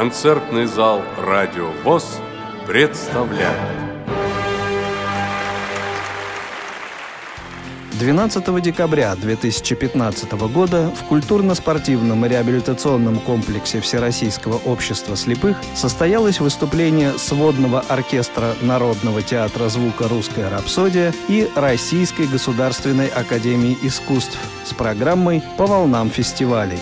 Концертный зал «Радио ВОЗ» представляет 12 декабря 2015 года в культурно-спортивном реабилитационном комплексе Всероссийского общества слепых состоялось выступление сводного оркестра Народного театра звука «Русская рапсодия» и Российской государственной академии искусств с программой «По волнам фестивалей».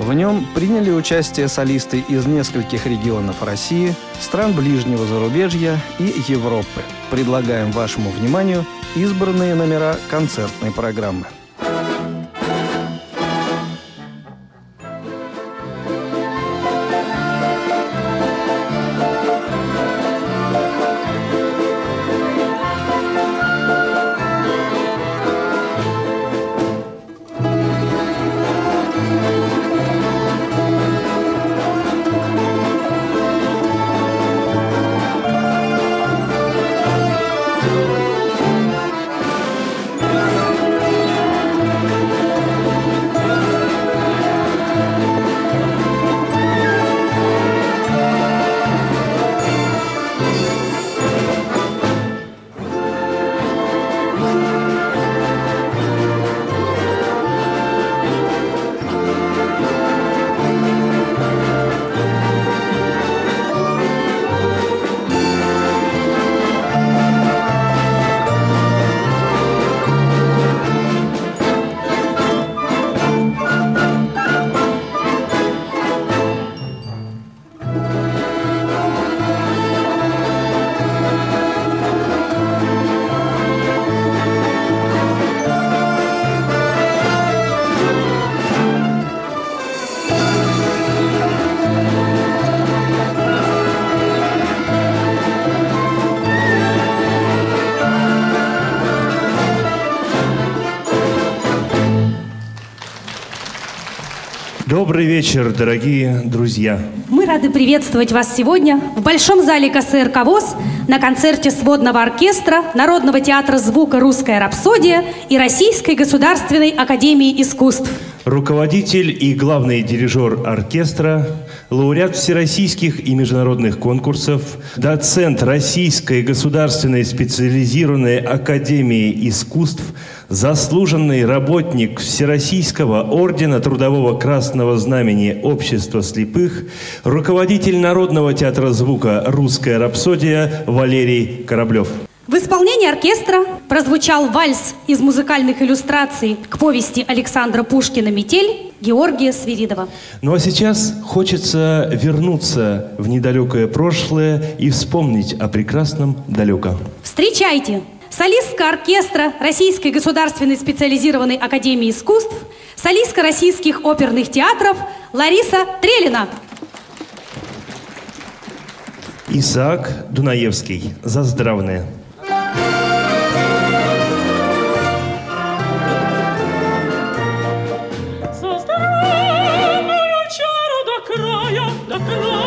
В нем приняли участие солисты из нескольких регионов России, стран ближнего зарубежья и Европы. Предлагаем вашему вниманию избранные номера концертной программы. Добрый вечер, дорогие друзья. Мы рады приветствовать вас сегодня в Большом зале КСРК ВОЗ на концерте сводного оркестра Народного театра звука «Русская рапсодия» и Российской государственной академии искусств. Руководитель и главный дирижер оркестра, лауреат всероссийских и международных конкурсов, доцент Российской государственной специализированной академии искусств – заслуженный работник Всероссийского ордена Трудового Красного Знамени Общества слепых, руководитель Народного театра звука «Русская рапсодия» Валерий Кораблев. В исполнении оркестра прозвучал вальс из музыкальных иллюстраций к повести Александра Пушкина «Метель» Георгия Свиридова. Ну а сейчас хочется вернуться в недалекое прошлое и вспомнить о прекрасном далеком. Встречайте! солистка оркестра Российской государственной специализированной академии искусств, солистка российских оперных театров Лариса Трелина. Исаак Дунаевский. За здравное. 站住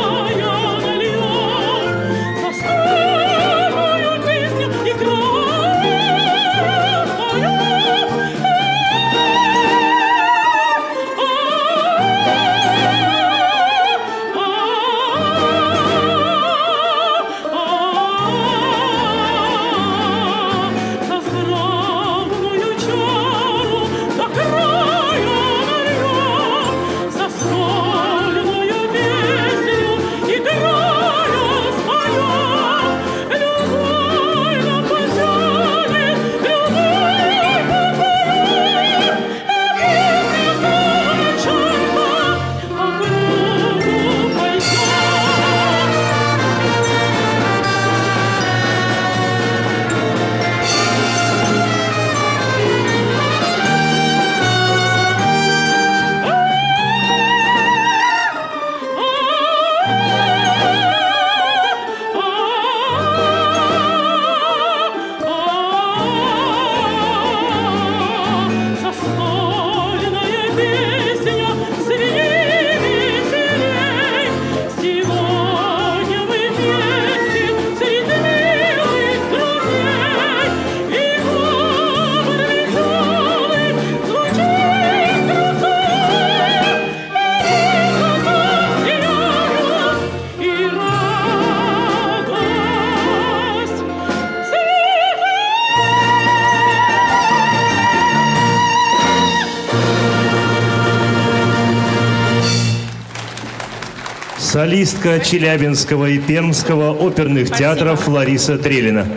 солистка Челябинского и Пермского оперных Спасибо. театров Лариса Трелина.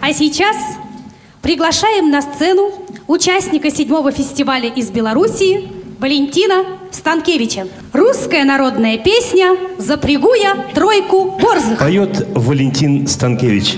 А сейчас приглашаем на сцену участника седьмого фестиваля из Белоруссии Валентина Станкевича. Русская народная песня «Запрягу я тройку борзых». Поет Валентин Станкевич.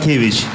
Stankiewicz.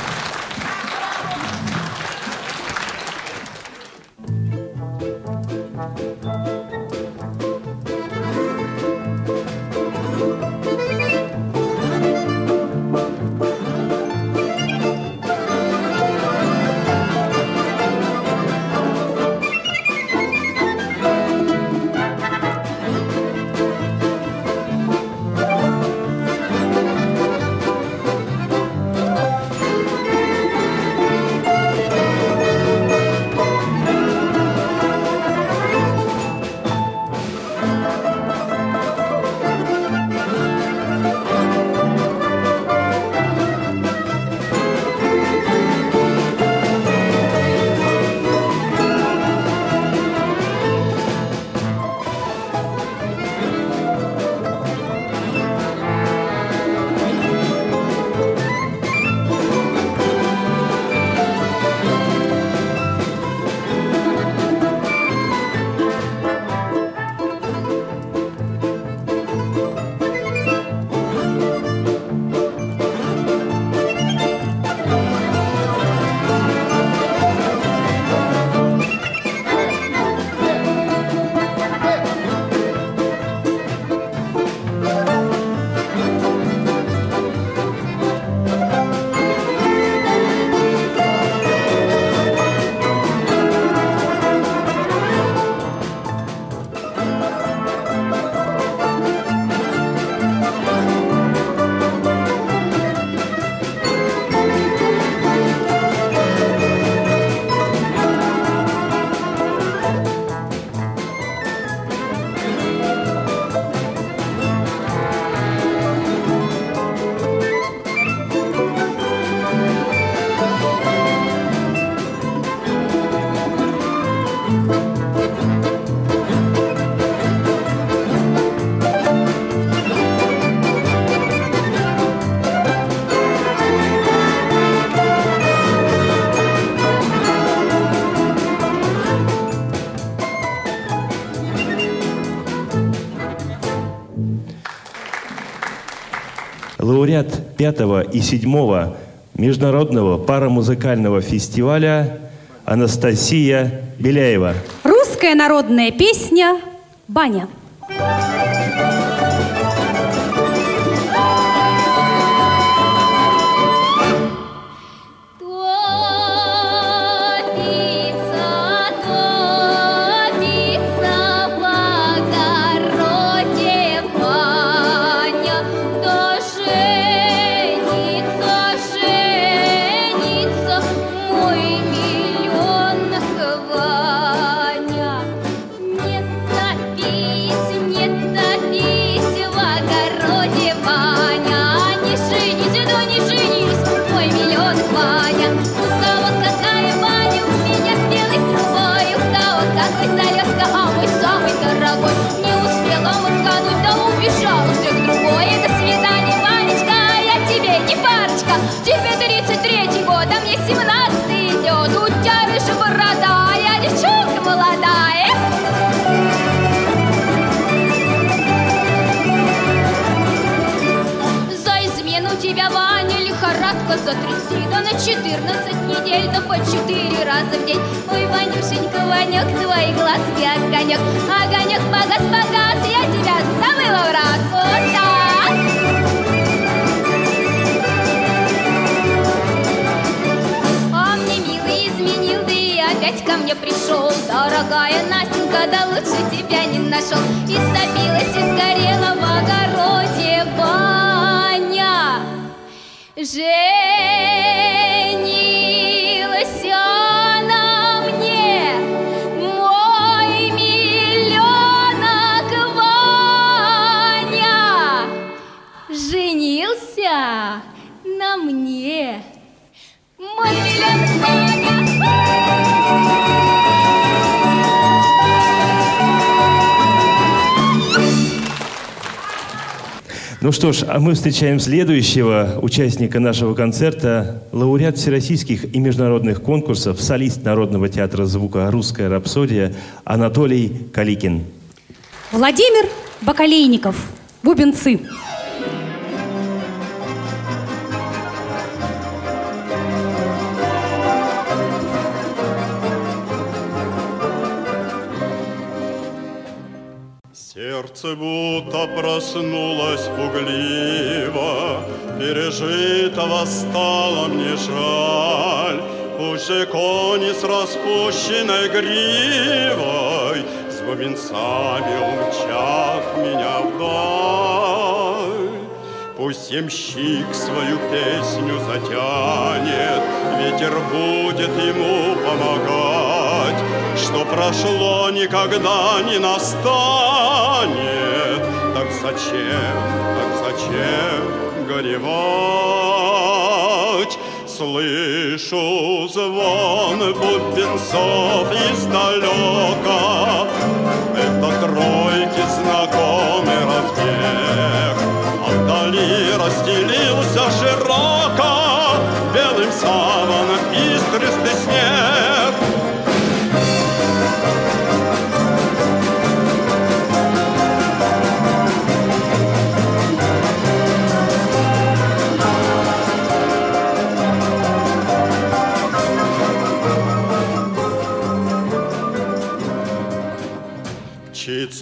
Лауреат пятого и седьмого международного парамузыкального фестиваля Анастасия Беляева. Русская народная песня «Баня». Топится, затрясти Да на 14 недель, да по 4 раза в день. Ой, Ванюшенька, Ванек, твои глазки огонек. Огонек погас, погас, я тебя забыла в раз. Вот так. И опять ко мне пришел. Дорогая Настенька, да лучше тебя не нашел. Истопилась и сгорела в огороде баня. Женилась Ну что ж, а мы встречаем следующего участника нашего концерта, лауреат всероссийских и международных конкурсов, солист Народного театра звука «Русская рапсодия» Анатолий Каликин. Владимир Бакалейников. Бубенцы. Сердце будто проснулось пугливо, Пережитого стало мне жаль. Пусть кони с распущенной гривой С бубенцами умчат меня вдаль. Пусть ямщик свою песню затянет, Ветер будет ему помогать, Что прошло никогда не настанет. Так зачем, так зачем горевать? Слышу звон бубенцов издалека, Это тройки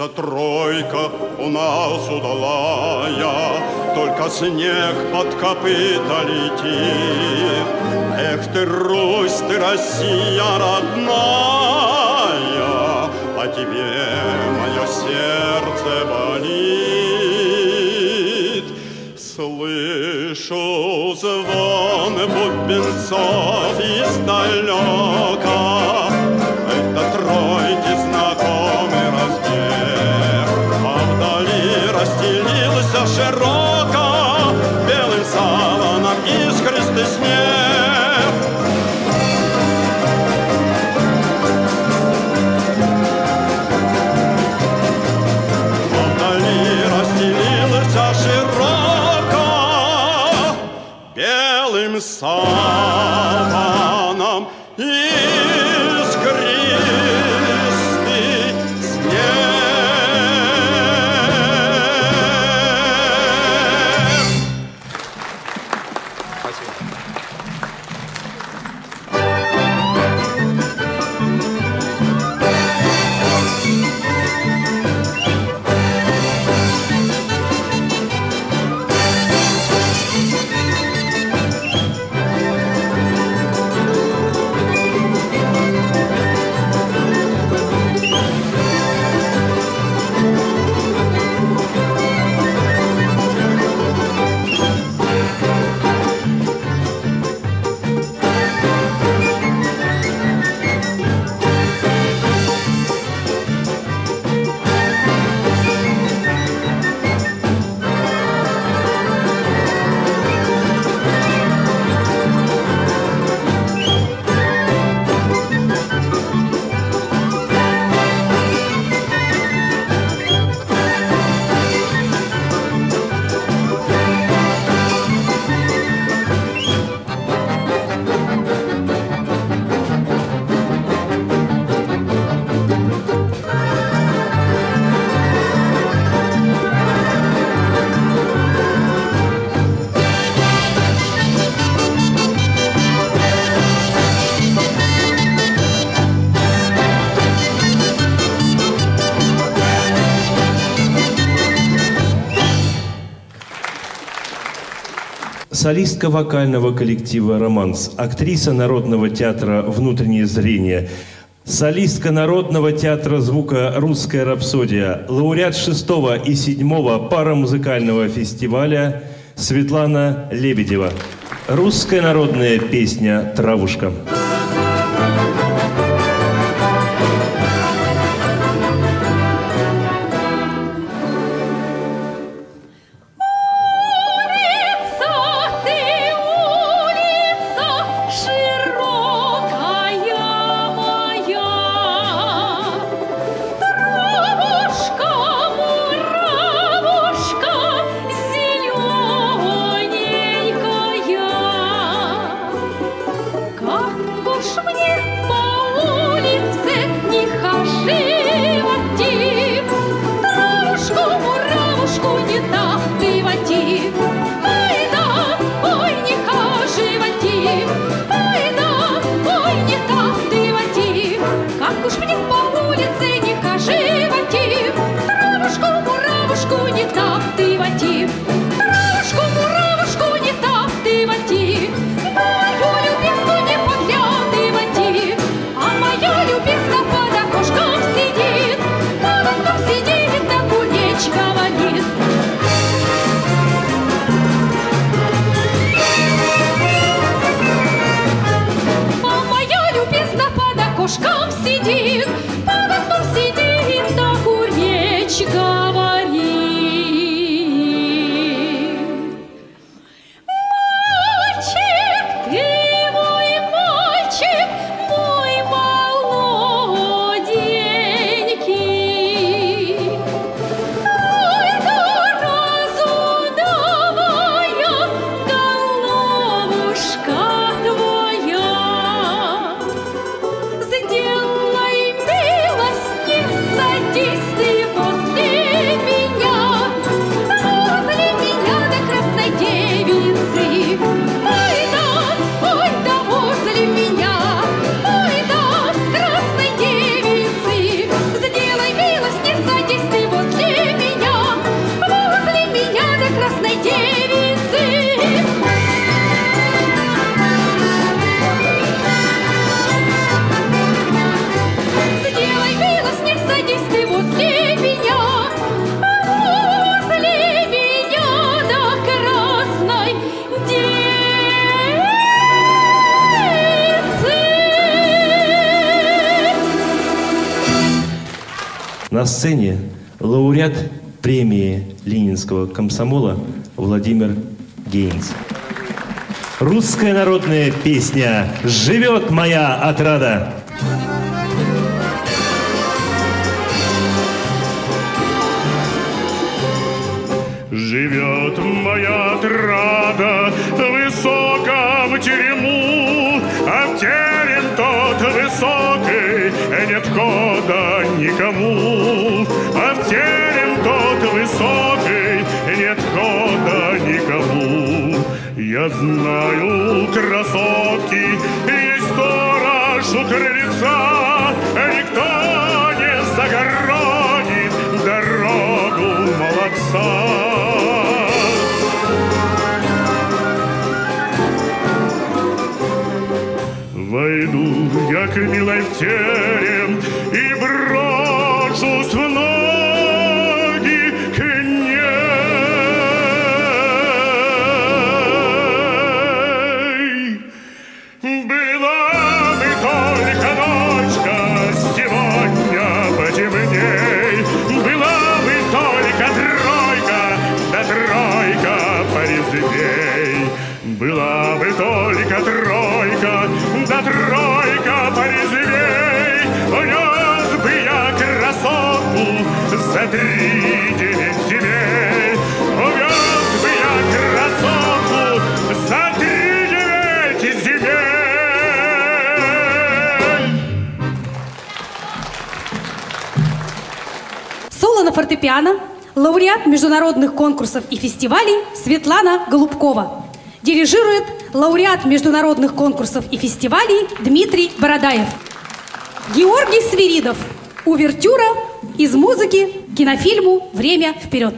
Мчится тройка у нас удалая, Только снег под копыта летит. Эх ты, Русь, ты, Россия родная, О тебе мое сердце болит. Слышу звон бубенцов издалека, Это расстелился широко Белым саваном искристый снег. Вдали расстелился широко белым саваном солистка вокального коллектива «Романс», актриса Народного театра «Внутреннее зрение», солистка Народного театра звука «Русская рапсодия», лауреат шестого и седьмого парамузыкального фестиваля Светлана Лебедева. Русская народная песня «Травушка». на сцене лауреат премии Ленинского комсомола Владимир Гейнс. Русская народная песня «Живет моя отрада». Знаю, красотки, есть сторож у крыльца, Никто не загородит дорогу молодца. Войду я к милой в теле, международных конкурсов и фестивалей Светлана Голубкова. Дирижирует лауреат международных конкурсов и фестивалей Дмитрий Бородаев. Георгий Свиридов. Увертюра из музыки кинофильму «Время вперед».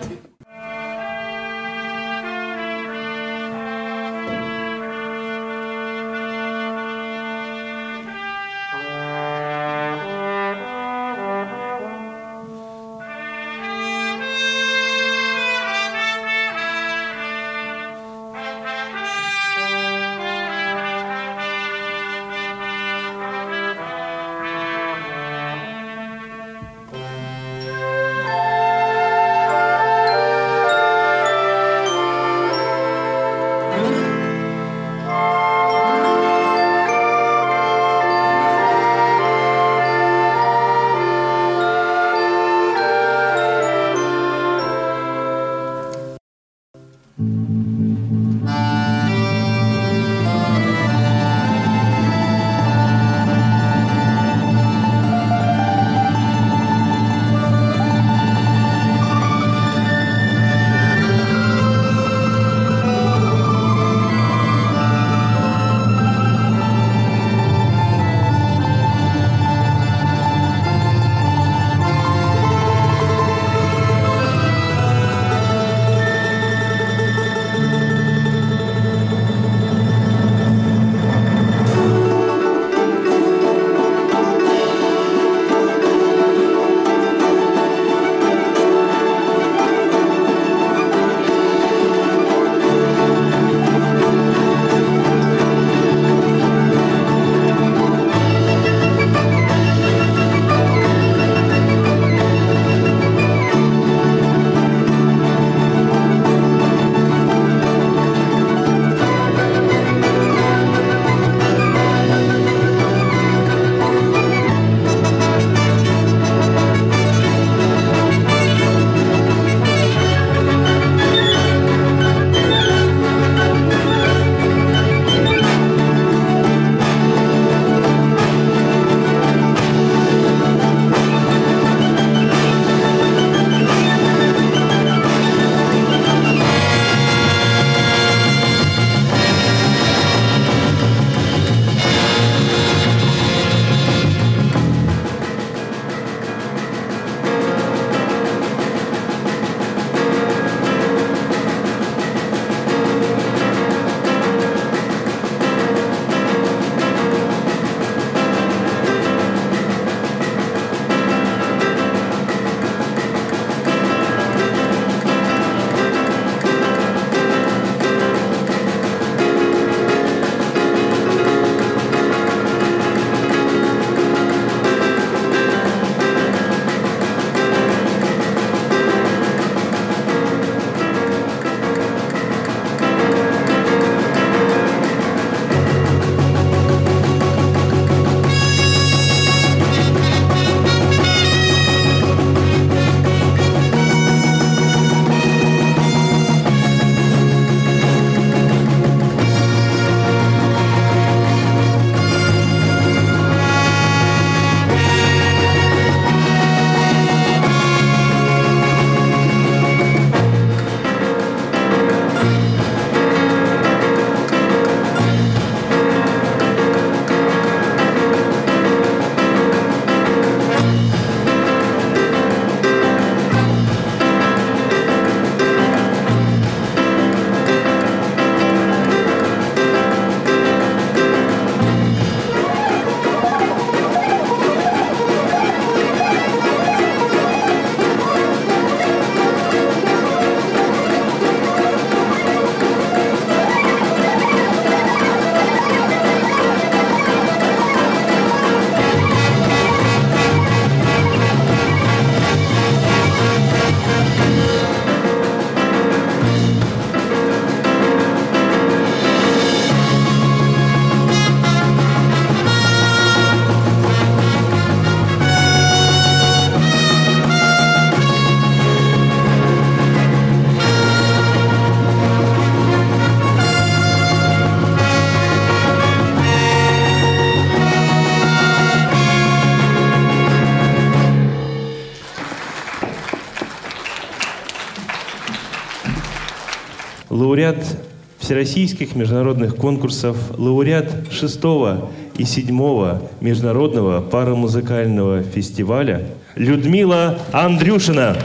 лауреат всероссийских международных конкурсов, лауреат шестого и седьмого международного паромузыкального фестиваля Людмила Андрюшина,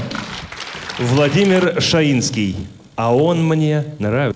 Владимир Шаинский. А он мне нравится.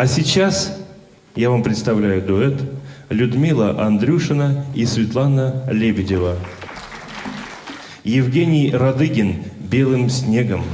А сейчас я вам представляю дуэт Людмила Андрюшина и Светлана Лебедева. Евгений Радыгин «Белым снегом».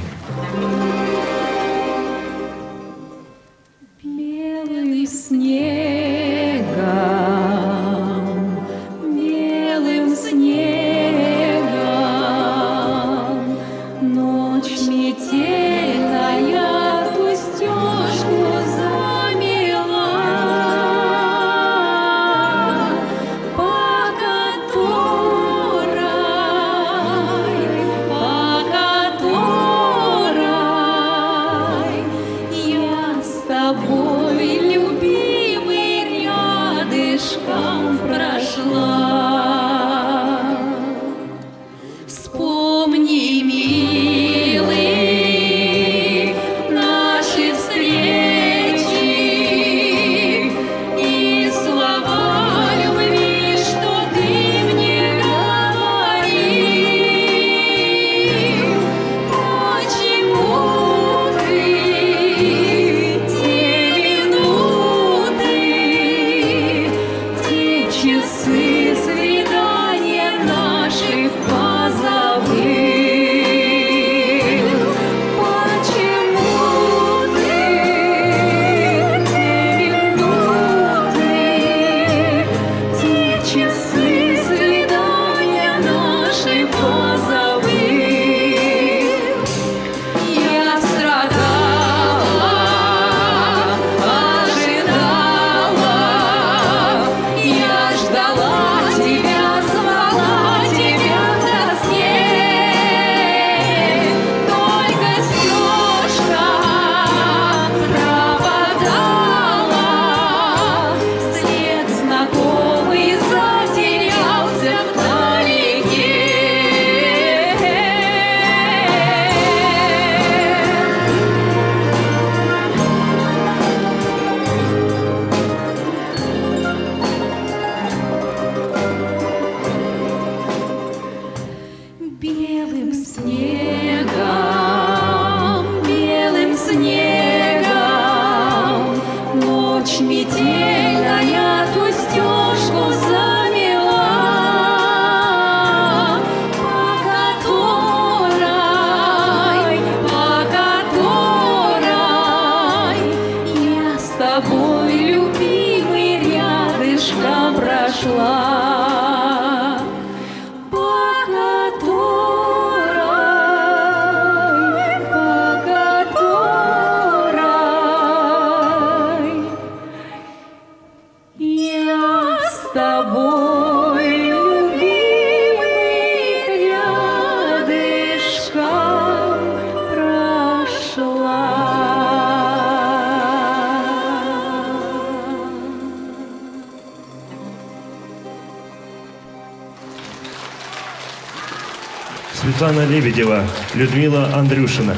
Светлана Лебедева, Людмила Андрюшина.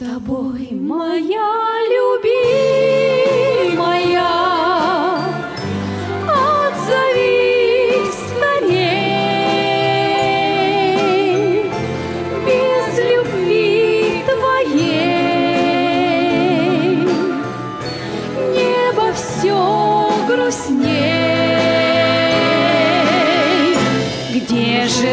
тобой, моя любимая. Отзовись скорей, без любви твоей небо все грустней. Где же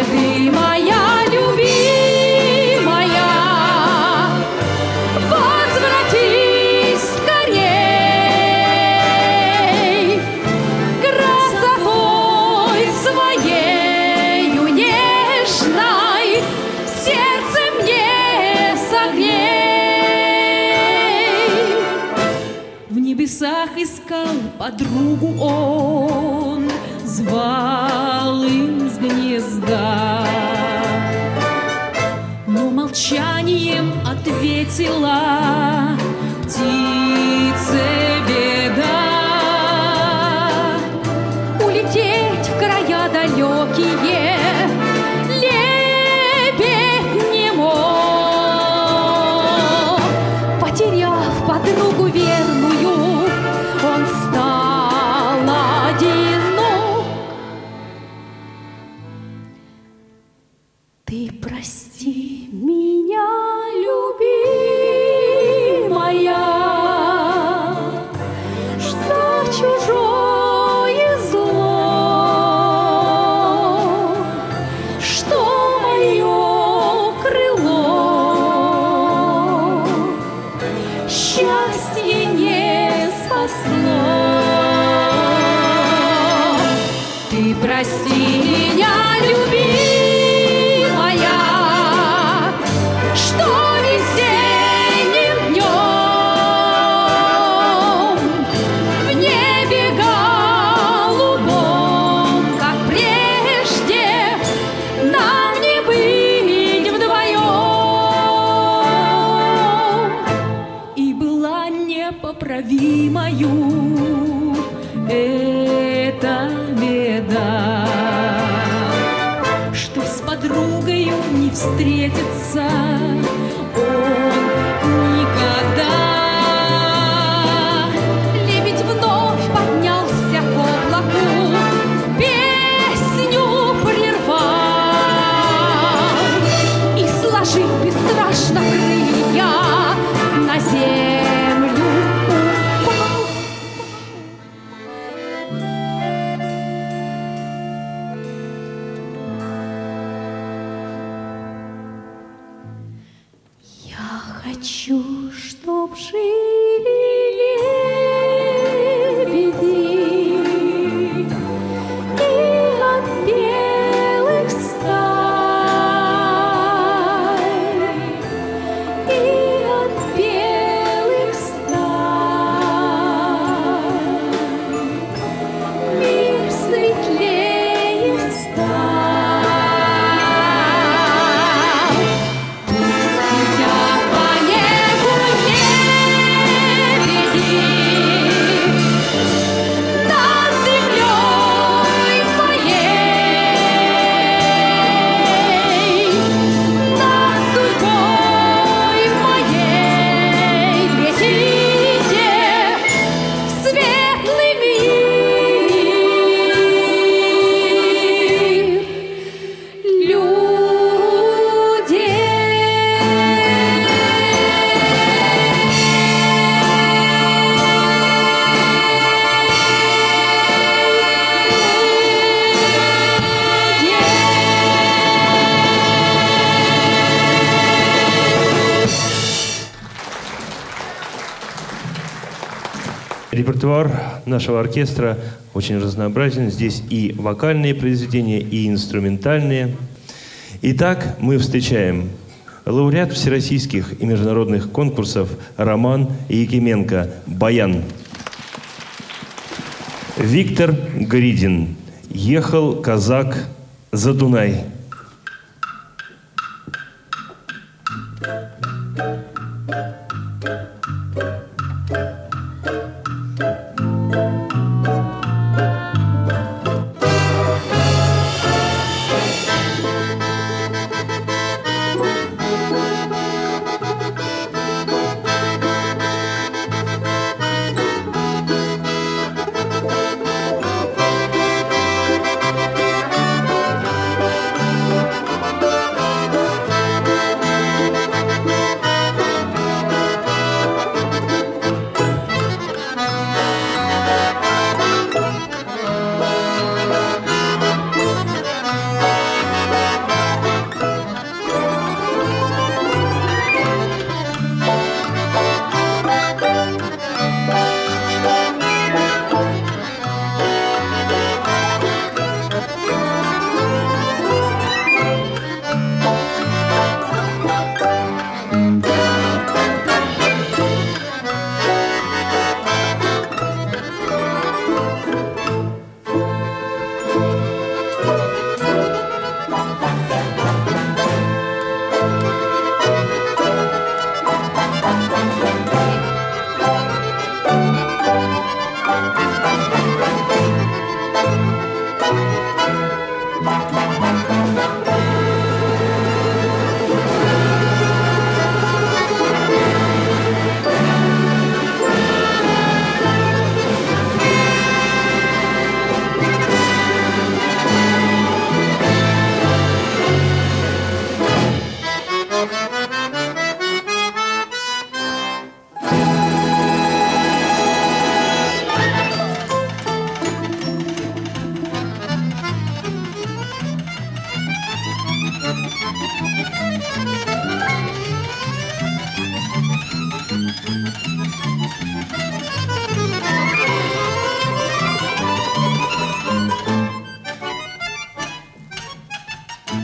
А подругу он звал из гнезда. Но молчанием ответила Репертуар нашего оркестра очень разнообразен. Здесь и вокальные произведения, и инструментальные. Итак, мы встречаем лауреат всероссийских и международных конкурсов Роман Якименко «Баян». Виктор Гридин. Ехал казак за Дунай.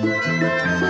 Música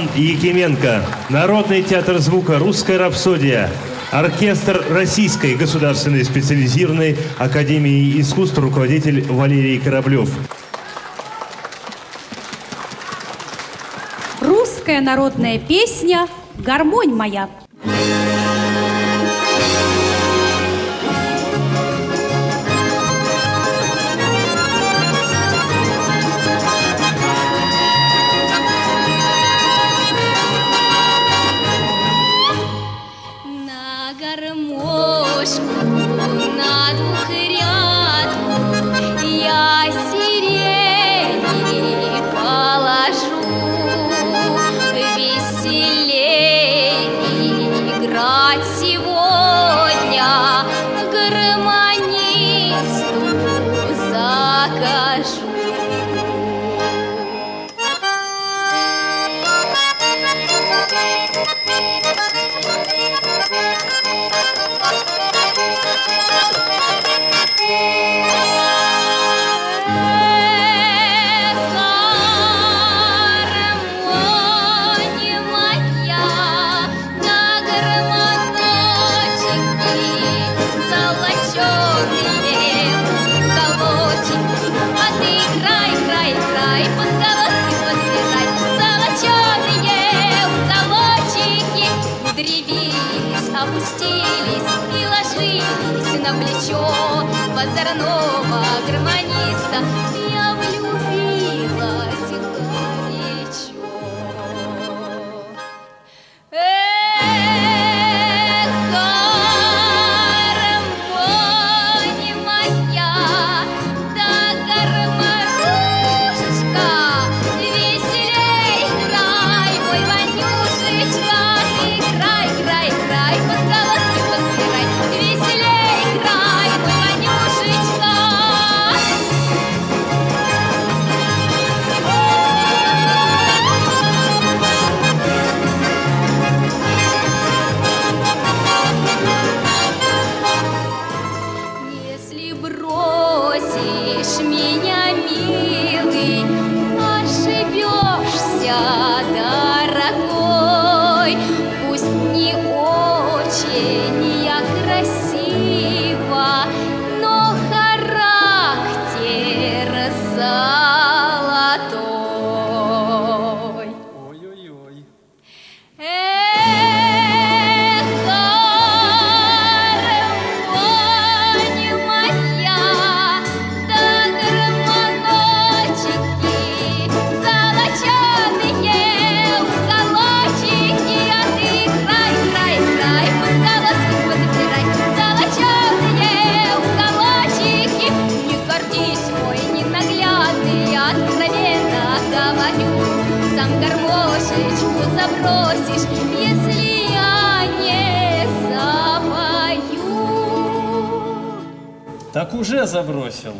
Роман Якименко, Народный театр звука «Русская рапсодия», оркестр Российской государственной специализированной академии искусств, руководитель Валерий Кораблев. Русская народная песня «Гармонь моя». Плечо озорного гармониста. Уже забросил.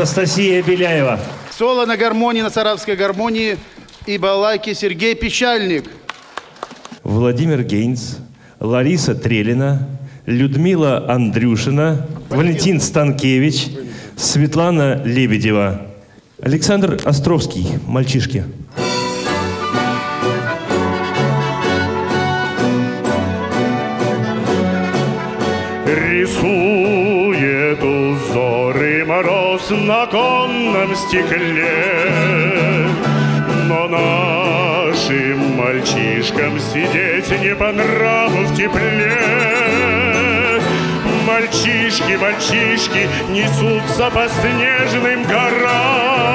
Анастасия Беляева. Соло на гармонии, на саратовской гармонии и балайки Сергей Печальник. Владимир Гейнс, Лариса Трелина, Людмила Андрюшина, Валентин Станкевич, Светлана Лебедева, Александр Островский, мальчишки. На конном стекле. Но нашим мальчишкам сидеть не по нраву в тепле. Мальчишки, мальчишки несутся по снежным горам.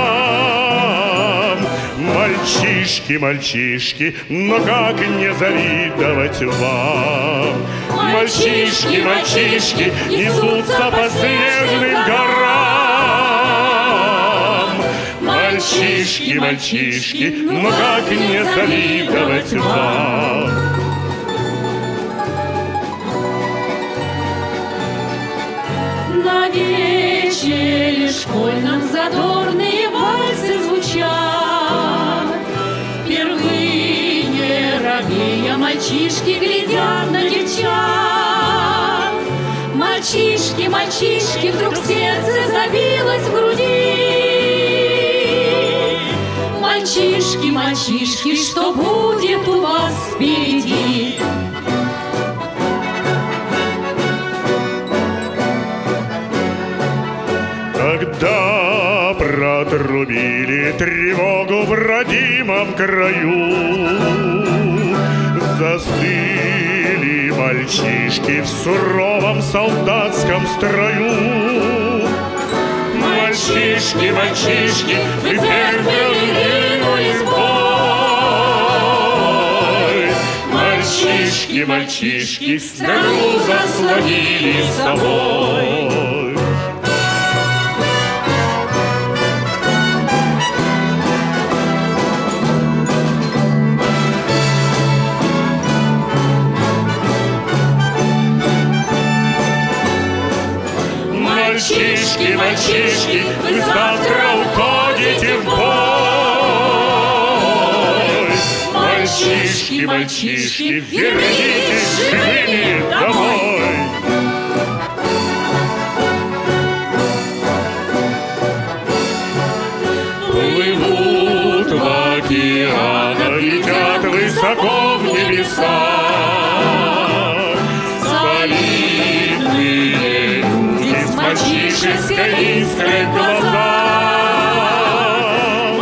Мальчишки Мальчишки, но как не завидовать вам? Мальчишки, мальчишки, несутся по снежным горам. Мальчишки, мальчишки, но как не завидовать вам? На вечере школьном задорные вальсы звучат. Впервые робея мальчишки глядят на девчат. Мальчишки, мальчишки, вдруг сердце забилось в груди. Мальчишки, мальчишки, что будет у вас впереди? Когда протрубили тревогу в родимом краю, Застыли мальчишки в суровом солдатском строю. Мальчишки, мальчишки, вы первые Мальчишки, мальчишки, страну заслонили собой. Мальчишки, мальчишки, вы завтра уходите в бой. Мальчишки, мальчишки, вернитесь живыми домой. Плывут в океанах, летят высоко в небеса. Солидные люди с мальчишеской искрой в глазах.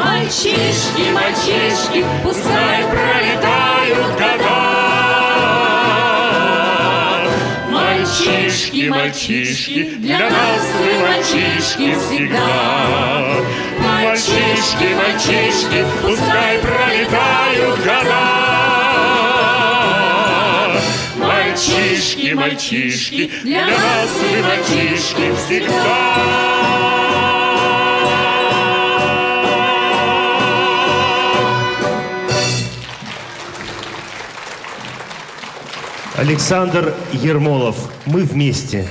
Мальчишки, мальчишки, пускай пролетают Мальчишки, мальчишки, для нас вы мальчишки всегда. Мальчишки, мальчишки, пускай пролетают года. Мальчишки, мальчишки, для нас вы мальчишки всегда. Александр Ермолов. Мы вместе.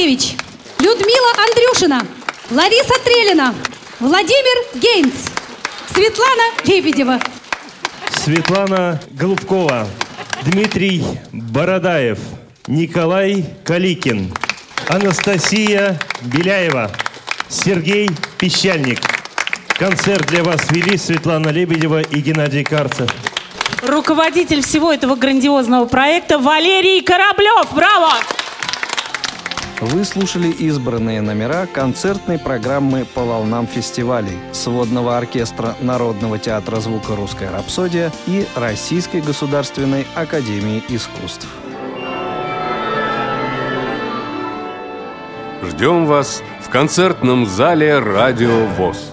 Станкевич, Людмила Андрюшина, Лариса Трелина, Владимир Гейнц, Светлана Лебедева. Светлана Голубкова, Дмитрий Бородаев, Николай Каликин, Анастасия Беляева, Сергей Пещальник. Концерт для вас вели Светлана Лебедева и Геннадий Карцев. Руководитель всего этого грандиозного проекта Валерий Кораблев. Браво! Вы слушали избранные номера концертной программы «По волнам фестивалей» сводного оркестра Народного театра звука «Русская рапсодия» и Российской государственной академии искусств. Ждем вас в концертном зале «Радио ВОЗ».